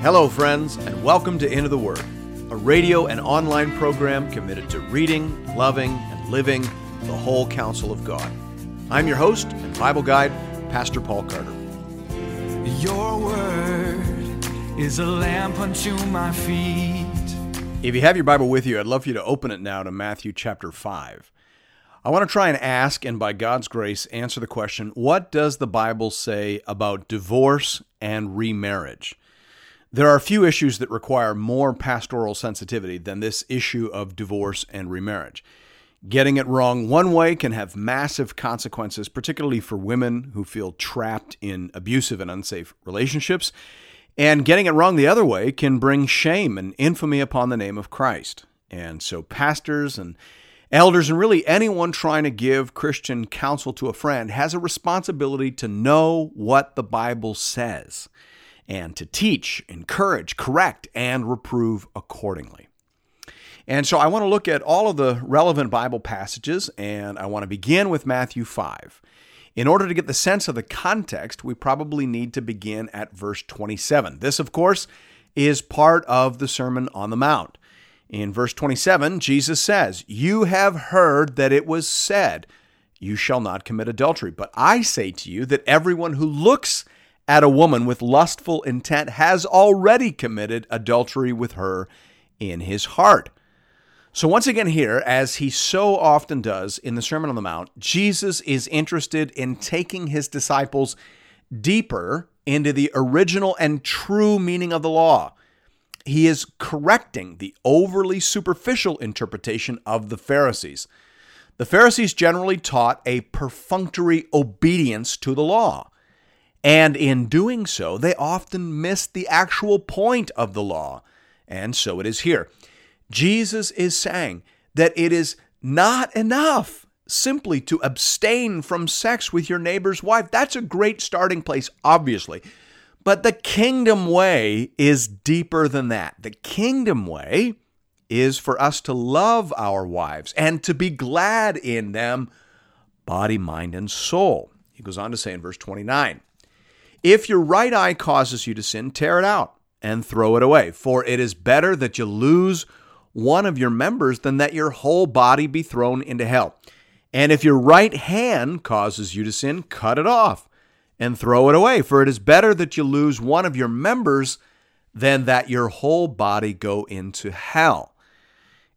Hello, friends, and welcome to Into the Word, a radio and online program committed to reading, loving, and living the whole counsel of God. I'm your host and Bible guide, Pastor Paul Carter. Your word is a lamp unto my feet. If you have your Bible with you, I'd love for you to open it now to Matthew chapter 5. I want to try and ask, and by God's grace, answer the question what does the Bible say about divorce and remarriage? There are a few issues that require more pastoral sensitivity than this issue of divorce and remarriage. Getting it wrong one way can have massive consequences, particularly for women who feel trapped in abusive and unsafe relationships. And getting it wrong the other way can bring shame and infamy upon the name of Christ. And so, pastors and elders, and really anyone trying to give Christian counsel to a friend, has a responsibility to know what the Bible says and to teach, encourage, correct, and reprove accordingly. And so I want to look at all of the relevant Bible passages, and I want to begin with Matthew 5. In order to get the sense of the context, we probably need to begin at verse 27. This, of course, is part of the Sermon on the Mount. In verse 27, Jesus says, You have heard that it was said, You shall not commit adultery. But I say to you that everyone who looks at a woman with lustful intent has already committed adultery with her in his heart. So, once again, here, as he so often does in the Sermon on the Mount, Jesus is interested in taking his disciples deeper into the original and true meaning of the law. He is correcting the overly superficial interpretation of the Pharisees. The Pharisees generally taught a perfunctory obedience to the law. And in doing so, they often miss the actual point of the law. And so it is here. Jesus is saying that it is not enough simply to abstain from sex with your neighbor's wife. That's a great starting place, obviously. But the kingdom way is deeper than that. The kingdom way is for us to love our wives and to be glad in them, body, mind, and soul. He goes on to say in verse 29 If your right eye causes you to sin, tear it out and throw it away, for it is better that you lose one of your members than that your whole body be thrown into hell. And if your right hand causes you to sin, cut it off and throw it away, for it is better that you lose one of your members than that your whole body go into hell.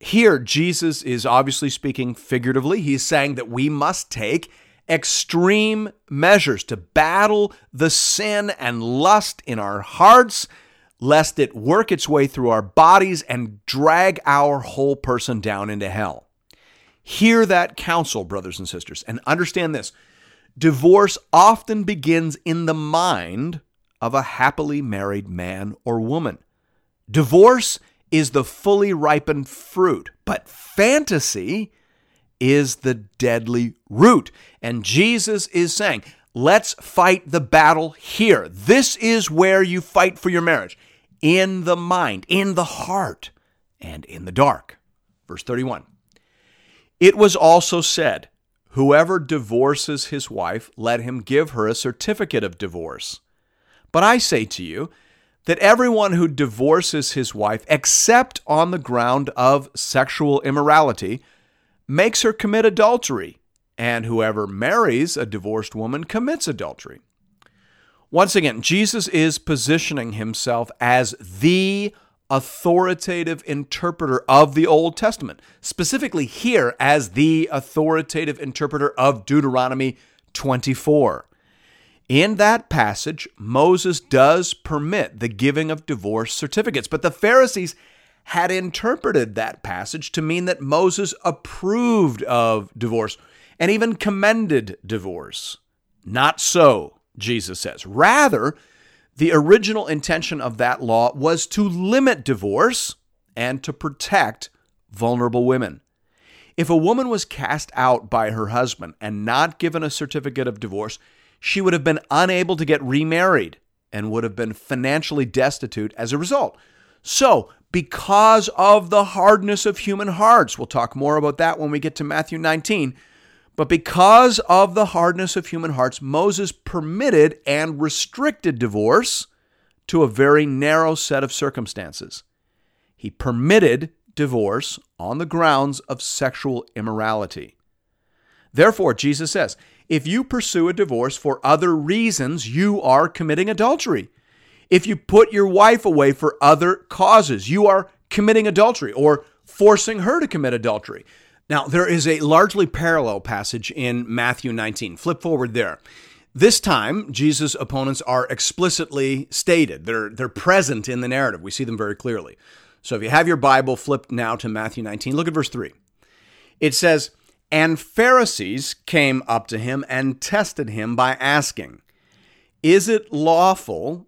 Here, Jesus is obviously speaking figuratively. He's saying that we must take extreme measures to battle the sin and lust in our hearts lest it work its way through our bodies and drag our whole person down into hell. Hear that counsel, brothers and sisters, and understand this. Divorce often begins in the mind of a happily married man or woman. Divorce is the fully ripened fruit, but fantasy is the deadly root. And Jesus is saying, let's fight the battle here. This is where you fight for your marriage in the mind, in the heart, and in the dark. Verse 31. It was also said, Whoever divorces his wife, let him give her a certificate of divorce. But I say to you that everyone who divorces his wife, except on the ground of sexual immorality, makes her commit adultery, and whoever marries a divorced woman commits adultery. Once again, Jesus is positioning himself as the authoritative interpreter of the Old Testament, specifically here as the authoritative interpreter of Deuteronomy 24. In that passage, Moses does permit the giving of divorce certificates, but the Pharisees had interpreted that passage to mean that Moses approved of divorce and even commended divorce. Not so. Jesus says. Rather, the original intention of that law was to limit divorce and to protect vulnerable women. If a woman was cast out by her husband and not given a certificate of divorce, she would have been unable to get remarried and would have been financially destitute as a result. So, because of the hardness of human hearts, we'll talk more about that when we get to Matthew 19, but because of the hardness of human hearts, Moses permitted and restricted divorce to a very narrow set of circumstances. He permitted divorce on the grounds of sexual immorality. Therefore, Jesus says, if you pursue a divorce for other reasons, you are committing adultery. If you put your wife away for other causes, you are committing adultery or forcing her to commit adultery. Now, there is a largely parallel passage in Matthew 19. Flip forward there. This time, Jesus' opponents are explicitly stated. They're, they're present in the narrative. We see them very clearly. So if you have your Bible flipped now to Matthew 19, look at verse 3. It says, And Pharisees came up to him and tested him by asking, Is it lawful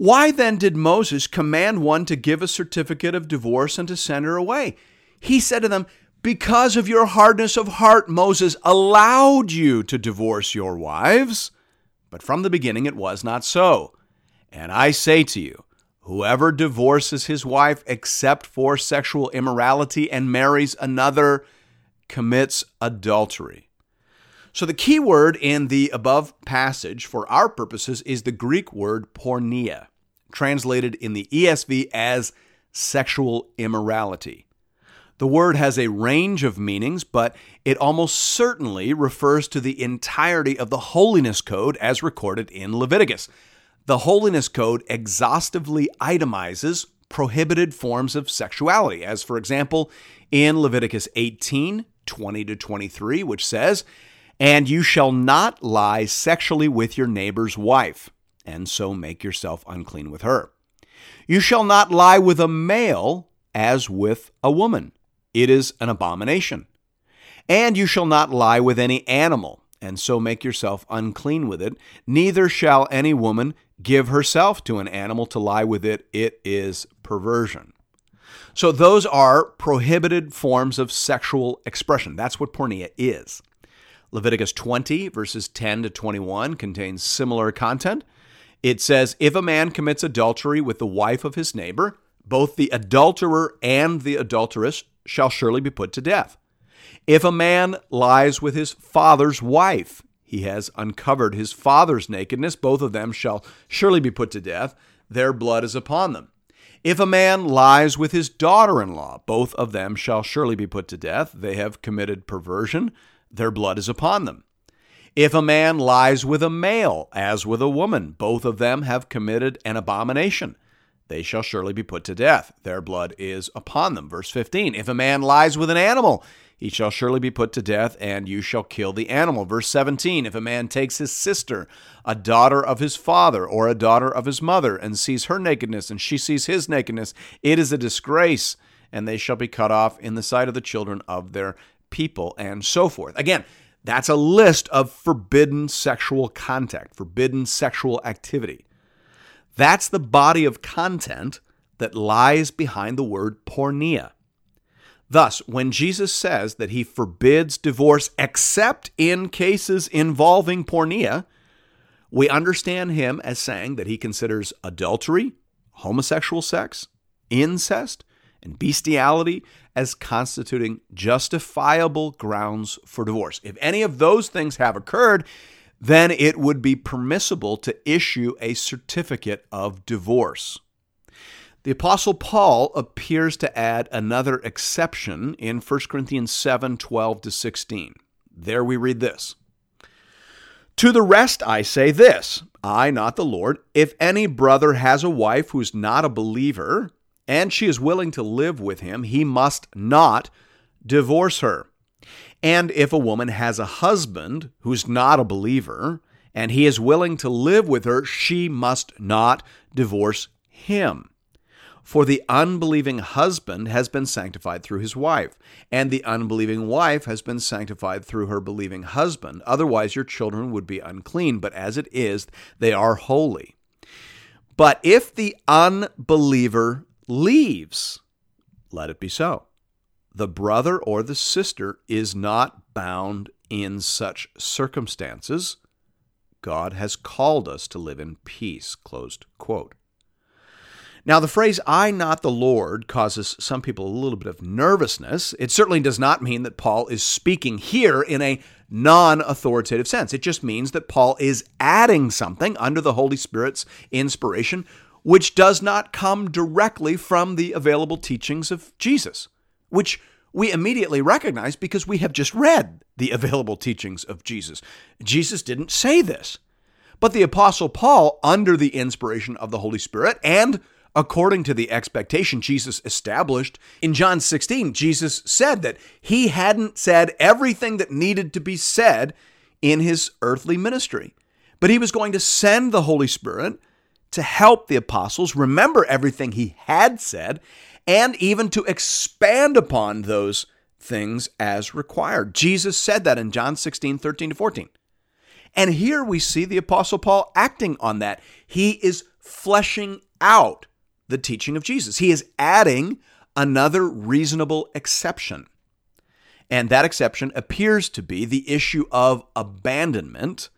Why then did Moses command one to give a certificate of divorce and to send her away? He said to them, Because of your hardness of heart, Moses allowed you to divorce your wives. But from the beginning it was not so. And I say to you, whoever divorces his wife except for sexual immorality and marries another commits adultery. So the key word in the above passage for our purposes is the Greek word porneia, translated in the ESV as sexual immorality. The word has a range of meanings, but it almost certainly refers to the entirety of the Holiness Code as recorded in Leviticus. The Holiness Code exhaustively itemizes prohibited forms of sexuality, as for example, in Leviticus 18 20 to 23, which says, And you shall not lie sexually with your neighbor's wife, and so make yourself unclean with her. You shall not lie with a male as with a woman it is an abomination. And you shall not lie with any animal, and so make yourself unclean with it. Neither shall any woman give herself to an animal to lie with it. It is perversion. So, those are prohibited forms of sexual expression. That's what porneia is. Leviticus 20, verses 10 to 21, contains similar content. It says, If a man commits adultery with the wife of his neighbor, both the adulterer and the adulteress shall surely be put to death. If a man lies with his father's wife, he has uncovered his father's nakedness. Both of them shall surely be put to death. Their blood is upon them. If a man lies with his daughter in law, both of them shall surely be put to death. They have committed perversion. Their blood is upon them. If a man lies with a male, as with a woman, both of them have committed an abomination they shall surely be put to death. Their blood is upon them. Verse 15 If a man lies with an animal, he shall surely be put to death, and you shall kill the animal. Verse 17 If a man takes his sister, a daughter of his father, or a daughter of his mother, and sees her nakedness, and she sees his nakedness, it is a disgrace, and they shall be cut off in the sight of the children of their people, and so forth. Again, that's a list of forbidden sexual contact, forbidden sexual activity. That's the body of content that lies behind the word porneia. Thus, when Jesus says that he forbids divorce except in cases involving porneia, we understand him as saying that he considers adultery, homosexual sex, incest, and bestiality as constituting justifiable grounds for divorce. If any of those things have occurred, then it would be permissible to issue a certificate of divorce. The Apostle Paul appears to add another exception in 1 Corinthians 7 12 to 16. There we read this To the rest I say this I, not the Lord, if any brother has a wife who's not a believer, and she is willing to live with him, he must not divorce her. And if a woman has a husband who's not a believer and he is willing to live with her, she must not divorce him. For the unbelieving husband has been sanctified through his wife, and the unbelieving wife has been sanctified through her believing husband. Otherwise, your children would be unclean, but as it is, they are holy. But if the unbeliever leaves, let it be so. The brother or the sister is not bound in such circumstances. God has called us to live in peace. Closed quote. Now, the phrase, I, not the Lord, causes some people a little bit of nervousness. It certainly does not mean that Paul is speaking here in a non authoritative sense. It just means that Paul is adding something under the Holy Spirit's inspiration, which does not come directly from the available teachings of Jesus, which we immediately recognize because we have just read the available teachings of Jesus. Jesus didn't say this. But the Apostle Paul, under the inspiration of the Holy Spirit and according to the expectation Jesus established. In John 16, Jesus said that he hadn't said everything that needed to be said in his earthly ministry, but he was going to send the Holy Spirit to help the apostles remember everything he had said and even to expand upon those things as required. Jesus said that in John 16, 13 to 14. And here we see the Apostle Paul acting on that. He is fleshing out the teaching of Jesus. He is adding another reasonable exception. And that exception appears to be the issue of abandonment.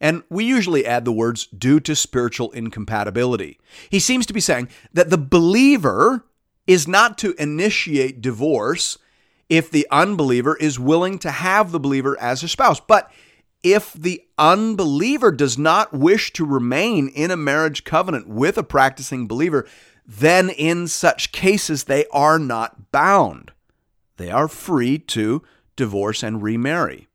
And we usually add the words due to spiritual incompatibility. He seems to be saying that the believer is not to initiate divorce if the unbeliever is willing to have the believer as a spouse. But if the unbeliever does not wish to remain in a marriage covenant with a practicing believer, then in such cases they are not bound. They are free to divorce and remarry.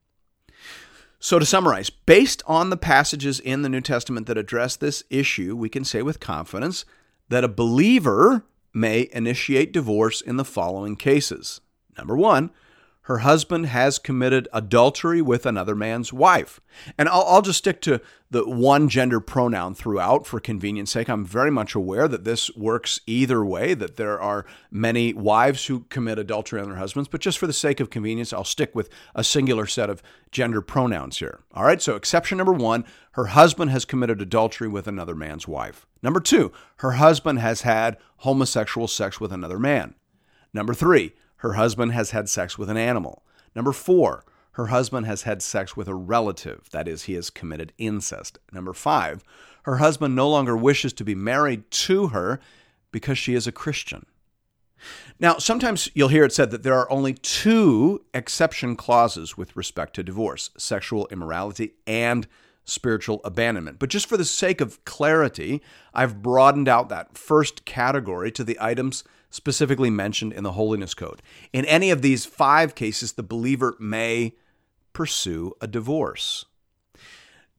So, to summarize, based on the passages in the New Testament that address this issue, we can say with confidence that a believer may initiate divorce in the following cases. Number one, her husband has committed adultery with another man's wife. And I'll, I'll, just stick to the one gender pronoun throughout for convenience sake. I'm very much aware that this works either way, that there are many wives who commit adultery on their husbands, but just for the sake of convenience, I'll stick with a singular set of gender pronouns here. All right, so exception number one her husband has committed adultery with another man's wife. Number two, her husband has had homosexual sex with another man. Number three, her husband has had sex with an animal. Number four, her husband has had sex with a relative, that is, he has committed incest. Number five, her husband no longer wishes to be married to her because she is a Christian. Now, sometimes you'll hear it said that there are only two exception clauses with respect to divorce sexual immorality and spiritual abandonment. But just for the sake of clarity, I've broadened out that first category to the items specifically mentioned in the Holiness Code. In any of these five cases, the believer may pursue a divorce.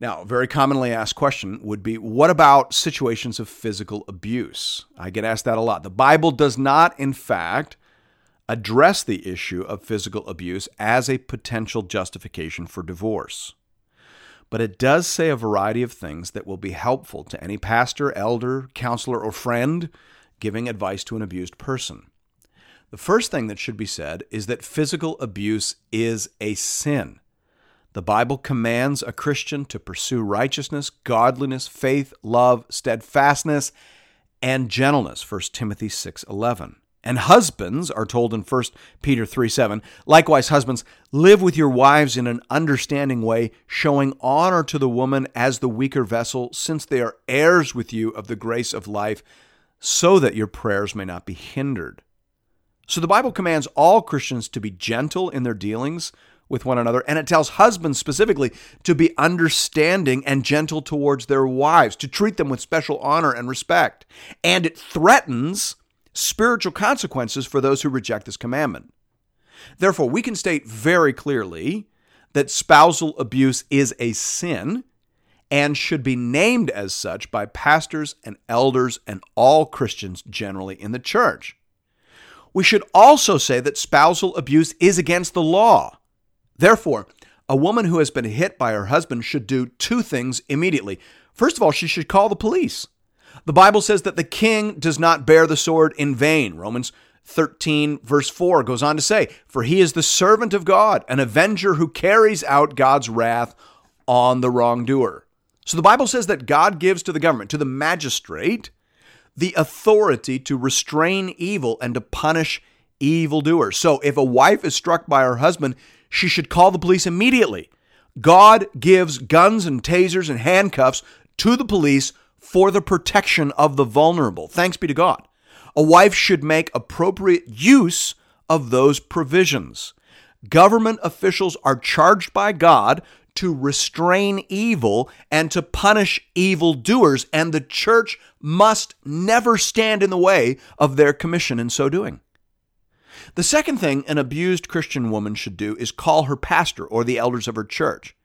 Now, a very commonly asked question would be what about situations of physical abuse? I get asked that a lot. The Bible does not, in fact, address the issue of physical abuse as a potential justification for divorce. But it does say a variety of things that will be helpful to any pastor, elder, counselor, or friend giving advice to an abused person. The first thing that should be said is that physical abuse is a sin. The Bible commands a Christian to pursue righteousness, godliness, faith, love, steadfastness, and gentleness. 1 Timothy 6:11. And husbands are told in 1 Peter 3 7, likewise, husbands, live with your wives in an understanding way, showing honor to the woman as the weaker vessel, since they are heirs with you of the grace of life, so that your prayers may not be hindered. So the Bible commands all Christians to be gentle in their dealings with one another, and it tells husbands specifically to be understanding and gentle towards their wives, to treat them with special honor and respect. And it threatens spiritual consequences for those who reject this commandment. Therefore, we can state very clearly that spousal abuse is a sin and should be named as such by pastors and elders and all Christians generally in the church. We should also say that spousal abuse is against the law. Therefore, a woman who has been hit by her husband should do two things immediately. First of all, she should call the police. The Bible says that the king does not bear the sword in vain. Romans 13, verse 4 goes on to say, For he is the servant of God, an avenger who carries out God's wrath on the wrongdoer. So the Bible says that God gives to the government, to the magistrate, the authority to restrain evil and to punish evildoers. So if a wife is struck by her husband, she should call the police immediately. God gives guns and tasers and handcuffs to the police for the protection of the vulnerable. Thanks be to God. A wife should make appropriate use of those provisions. Government officials are charged by God to restrain evil and to punish evildoers, and the church must never stand in the way of their commission in so doing. The second thing an abused Christian woman should do is call her pastor or the elders of her church.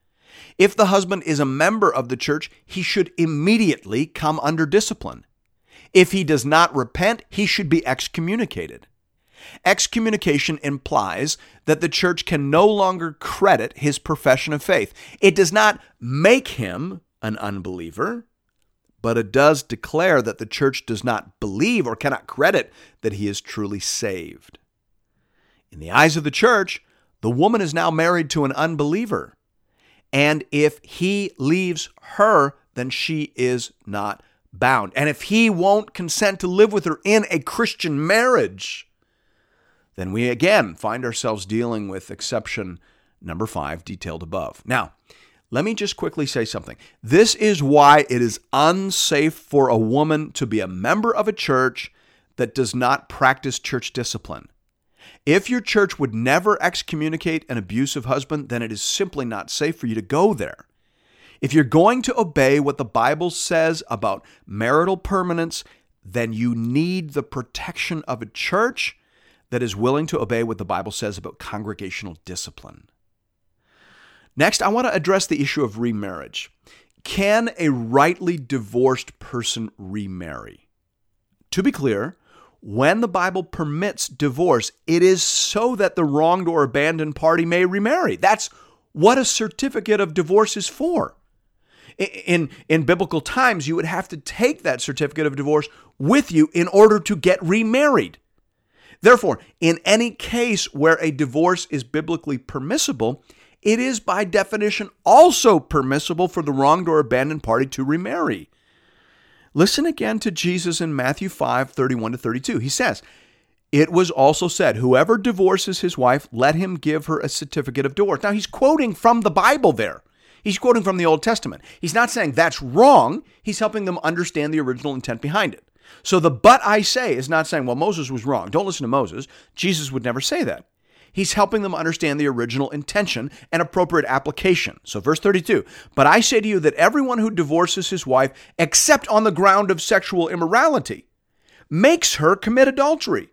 If the husband is a member of the church, he should immediately come under discipline. If he does not repent, he should be excommunicated. Excommunication implies that the church can no longer credit his profession of faith. It does not make him an unbeliever, but it does declare that the church does not believe or cannot credit that he is truly saved. In the eyes of the church, the woman is now married to an unbeliever. And if he leaves her, then she is not bound. And if he won't consent to live with her in a Christian marriage, then we again find ourselves dealing with exception number five, detailed above. Now, let me just quickly say something. This is why it is unsafe for a woman to be a member of a church that does not practice church discipline. If your church would never excommunicate an abusive husband, then it is simply not safe for you to go there. If you're going to obey what the Bible says about marital permanence, then you need the protection of a church that is willing to obey what the Bible says about congregational discipline. Next, I want to address the issue of remarriage. Can a rightly divorced person remarry? To be clear, when the Bible permits divorce, it is so that the wronged or abandoned party may remarry. That's what a certificate of divorce is for. In, in biblical times, you would have to take that certificate of divorce with you in order to get remarried. Therefore, in any case where a divorce is biblically permissible, it is by definition also permissible for the wronged or abandoned party to remarry. Listen again to Jesus in Matthew 5 31 to 32. He says, It was also said, Whoever divorces his wife, let him give her a certificate of divorce. Now, he's quoting from the Bible there. He's quoting from the Old Testament. He's not saying that's wrong, he's helping them understand the original intent behind it. So the but I say is not saying, well, Moses was wrong. Don't listen to Moses. Jesus would never say that. He's helping them understand the original intention and appropriate application. So, verse 32 But I say to you that everyone who divorces his wife, except on the ground of sexual immorality, makes her commit adultery.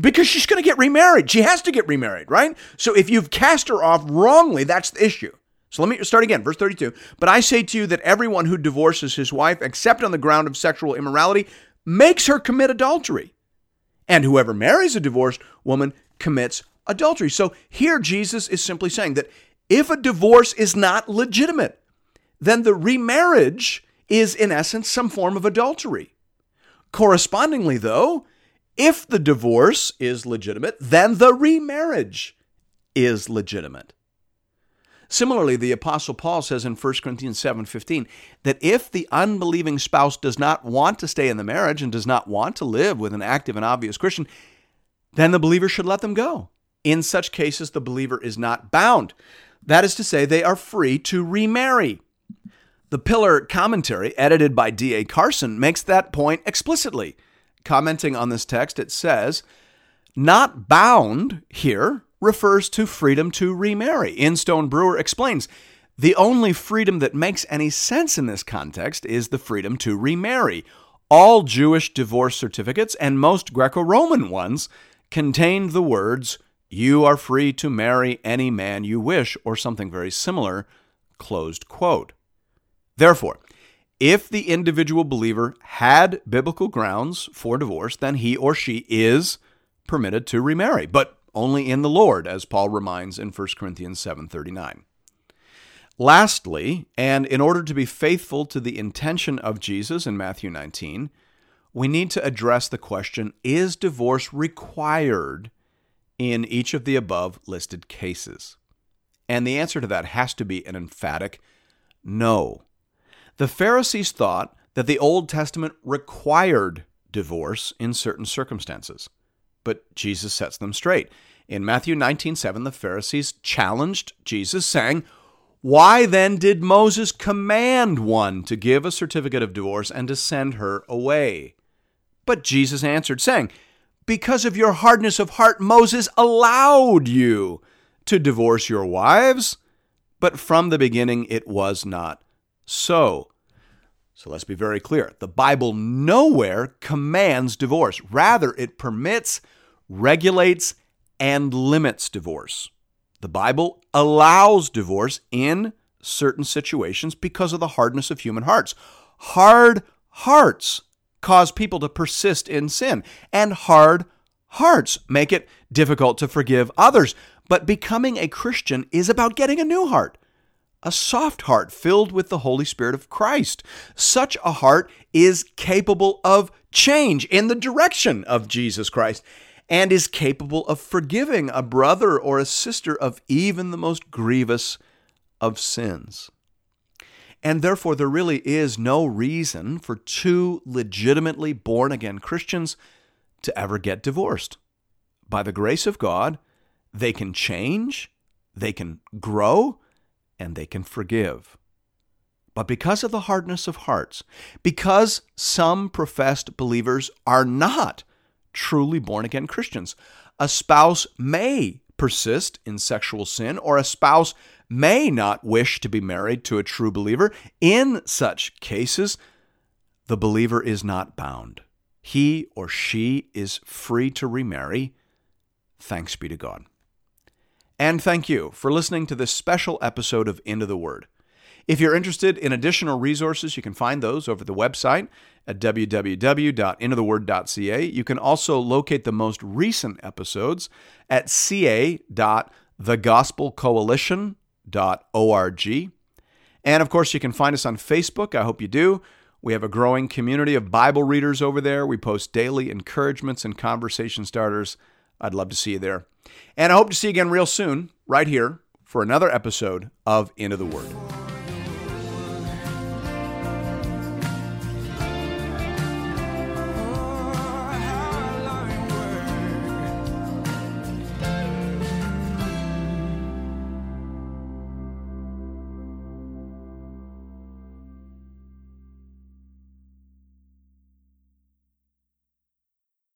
Because she's going to get remarried. She has to get remarried, right? So, if you've cast her off wrongly, that's the issue. So let me start again, verse 32. But I say to you that everyone who divorces his wife, except on the ground of sexual immorality, makes her commit adultery. And whoever marries a divorced woman commits adultery. So here Jesus is simply saying that if a divorce is not legitimate, then the remarriage is in essence some form of adultery. Correspondingly, though, if the divorce is legitimate, then the remarriage is legitimate. Similarly, the apostle Paul says in 1 Corinthians 7:15 that if the unbelieving spouse does not want to stay in the marriage and does not want to live with an active and obvious Christian, then the believer should let them go. In such cases, the believer is not bound. That is to say, they are free to remarry. The Pillar commentary, edited by D.A. Carson, makes that point explicitly. Commenting on this text, it says, Not bound here refers to freedom to remarry. Instone Brewer explains, the only freedom that makes any sense in this context is the freedom to remarry. All Jewish divorce certificates and most Greco Roman ones contained the words you are free to marry any man you wish, or something very similar. Closed quote. Therefore, if the individual believer had biblical grounds for divorce, then he or she is permitted to remarry, but only in the Lord, as Paul reminds in 1 Corinthians 7:39. Lastly, and in order to be faithful to the intention of Jesus in Matthew 19, we need to address the question is divorce required in each of the above listed cases? And the answer to that has to be an emphatic no. The Pharisees thought that the Old Testament required divorce in certain circumstances. But Jesus sets them straight. In Matthew 19:7, the Pharisees challenged Jesus, saying, Why then did Moses command one to give a certificate of divorce and to send her away? But Jesus answered, saying, Because of your hardness of heart, Moses allowed you to divorce your wives, but from the beginning it was not so. So let's be very clear. The Bible nowhere commands divorce. Rather, it permits, regulates, and limits divorce. The Bible allows divorce in certain situations because of the hardness of human hearts. Hard hearts cause people to persist in sin, and hard hearts make it difficult to forgive others. But becoming a Christian is about getting a new heart, a soft heart filled with the Holy Spirit of Christ. Such a heart is capable of change in the direction of Jesus Christ and is capable of forgiving a brother or a sister of even the most grievous of sins. And therefore, there really is no reason for two legitimately born again Christians to ever get divorced. By the grace of God, they can change, they can grow, and they can forgive. But because of the hardness of hearts, because some professed believers are not truly born again Christians, a spouse may persist in sexual sin, or a spouse may not wish to be married to a true believer. In such cases, the believer is not bound. He or she is free to remarry. Thanks be to God. And thank you for listening to this special episode of Into the Word. If you're interested in additional resources, you can find those over the website at www.intotheword.ca. You can also locate the most recent episodes at ca.thegospelcoalition.org. And of course, you can find us on Facebook. I hope you do. We have a growing community of Bible readers over there. We post daily encouragements and conversation starters. I'd love to see you there. And I hope to see you again real soon, right here, for another episode of Into the Word.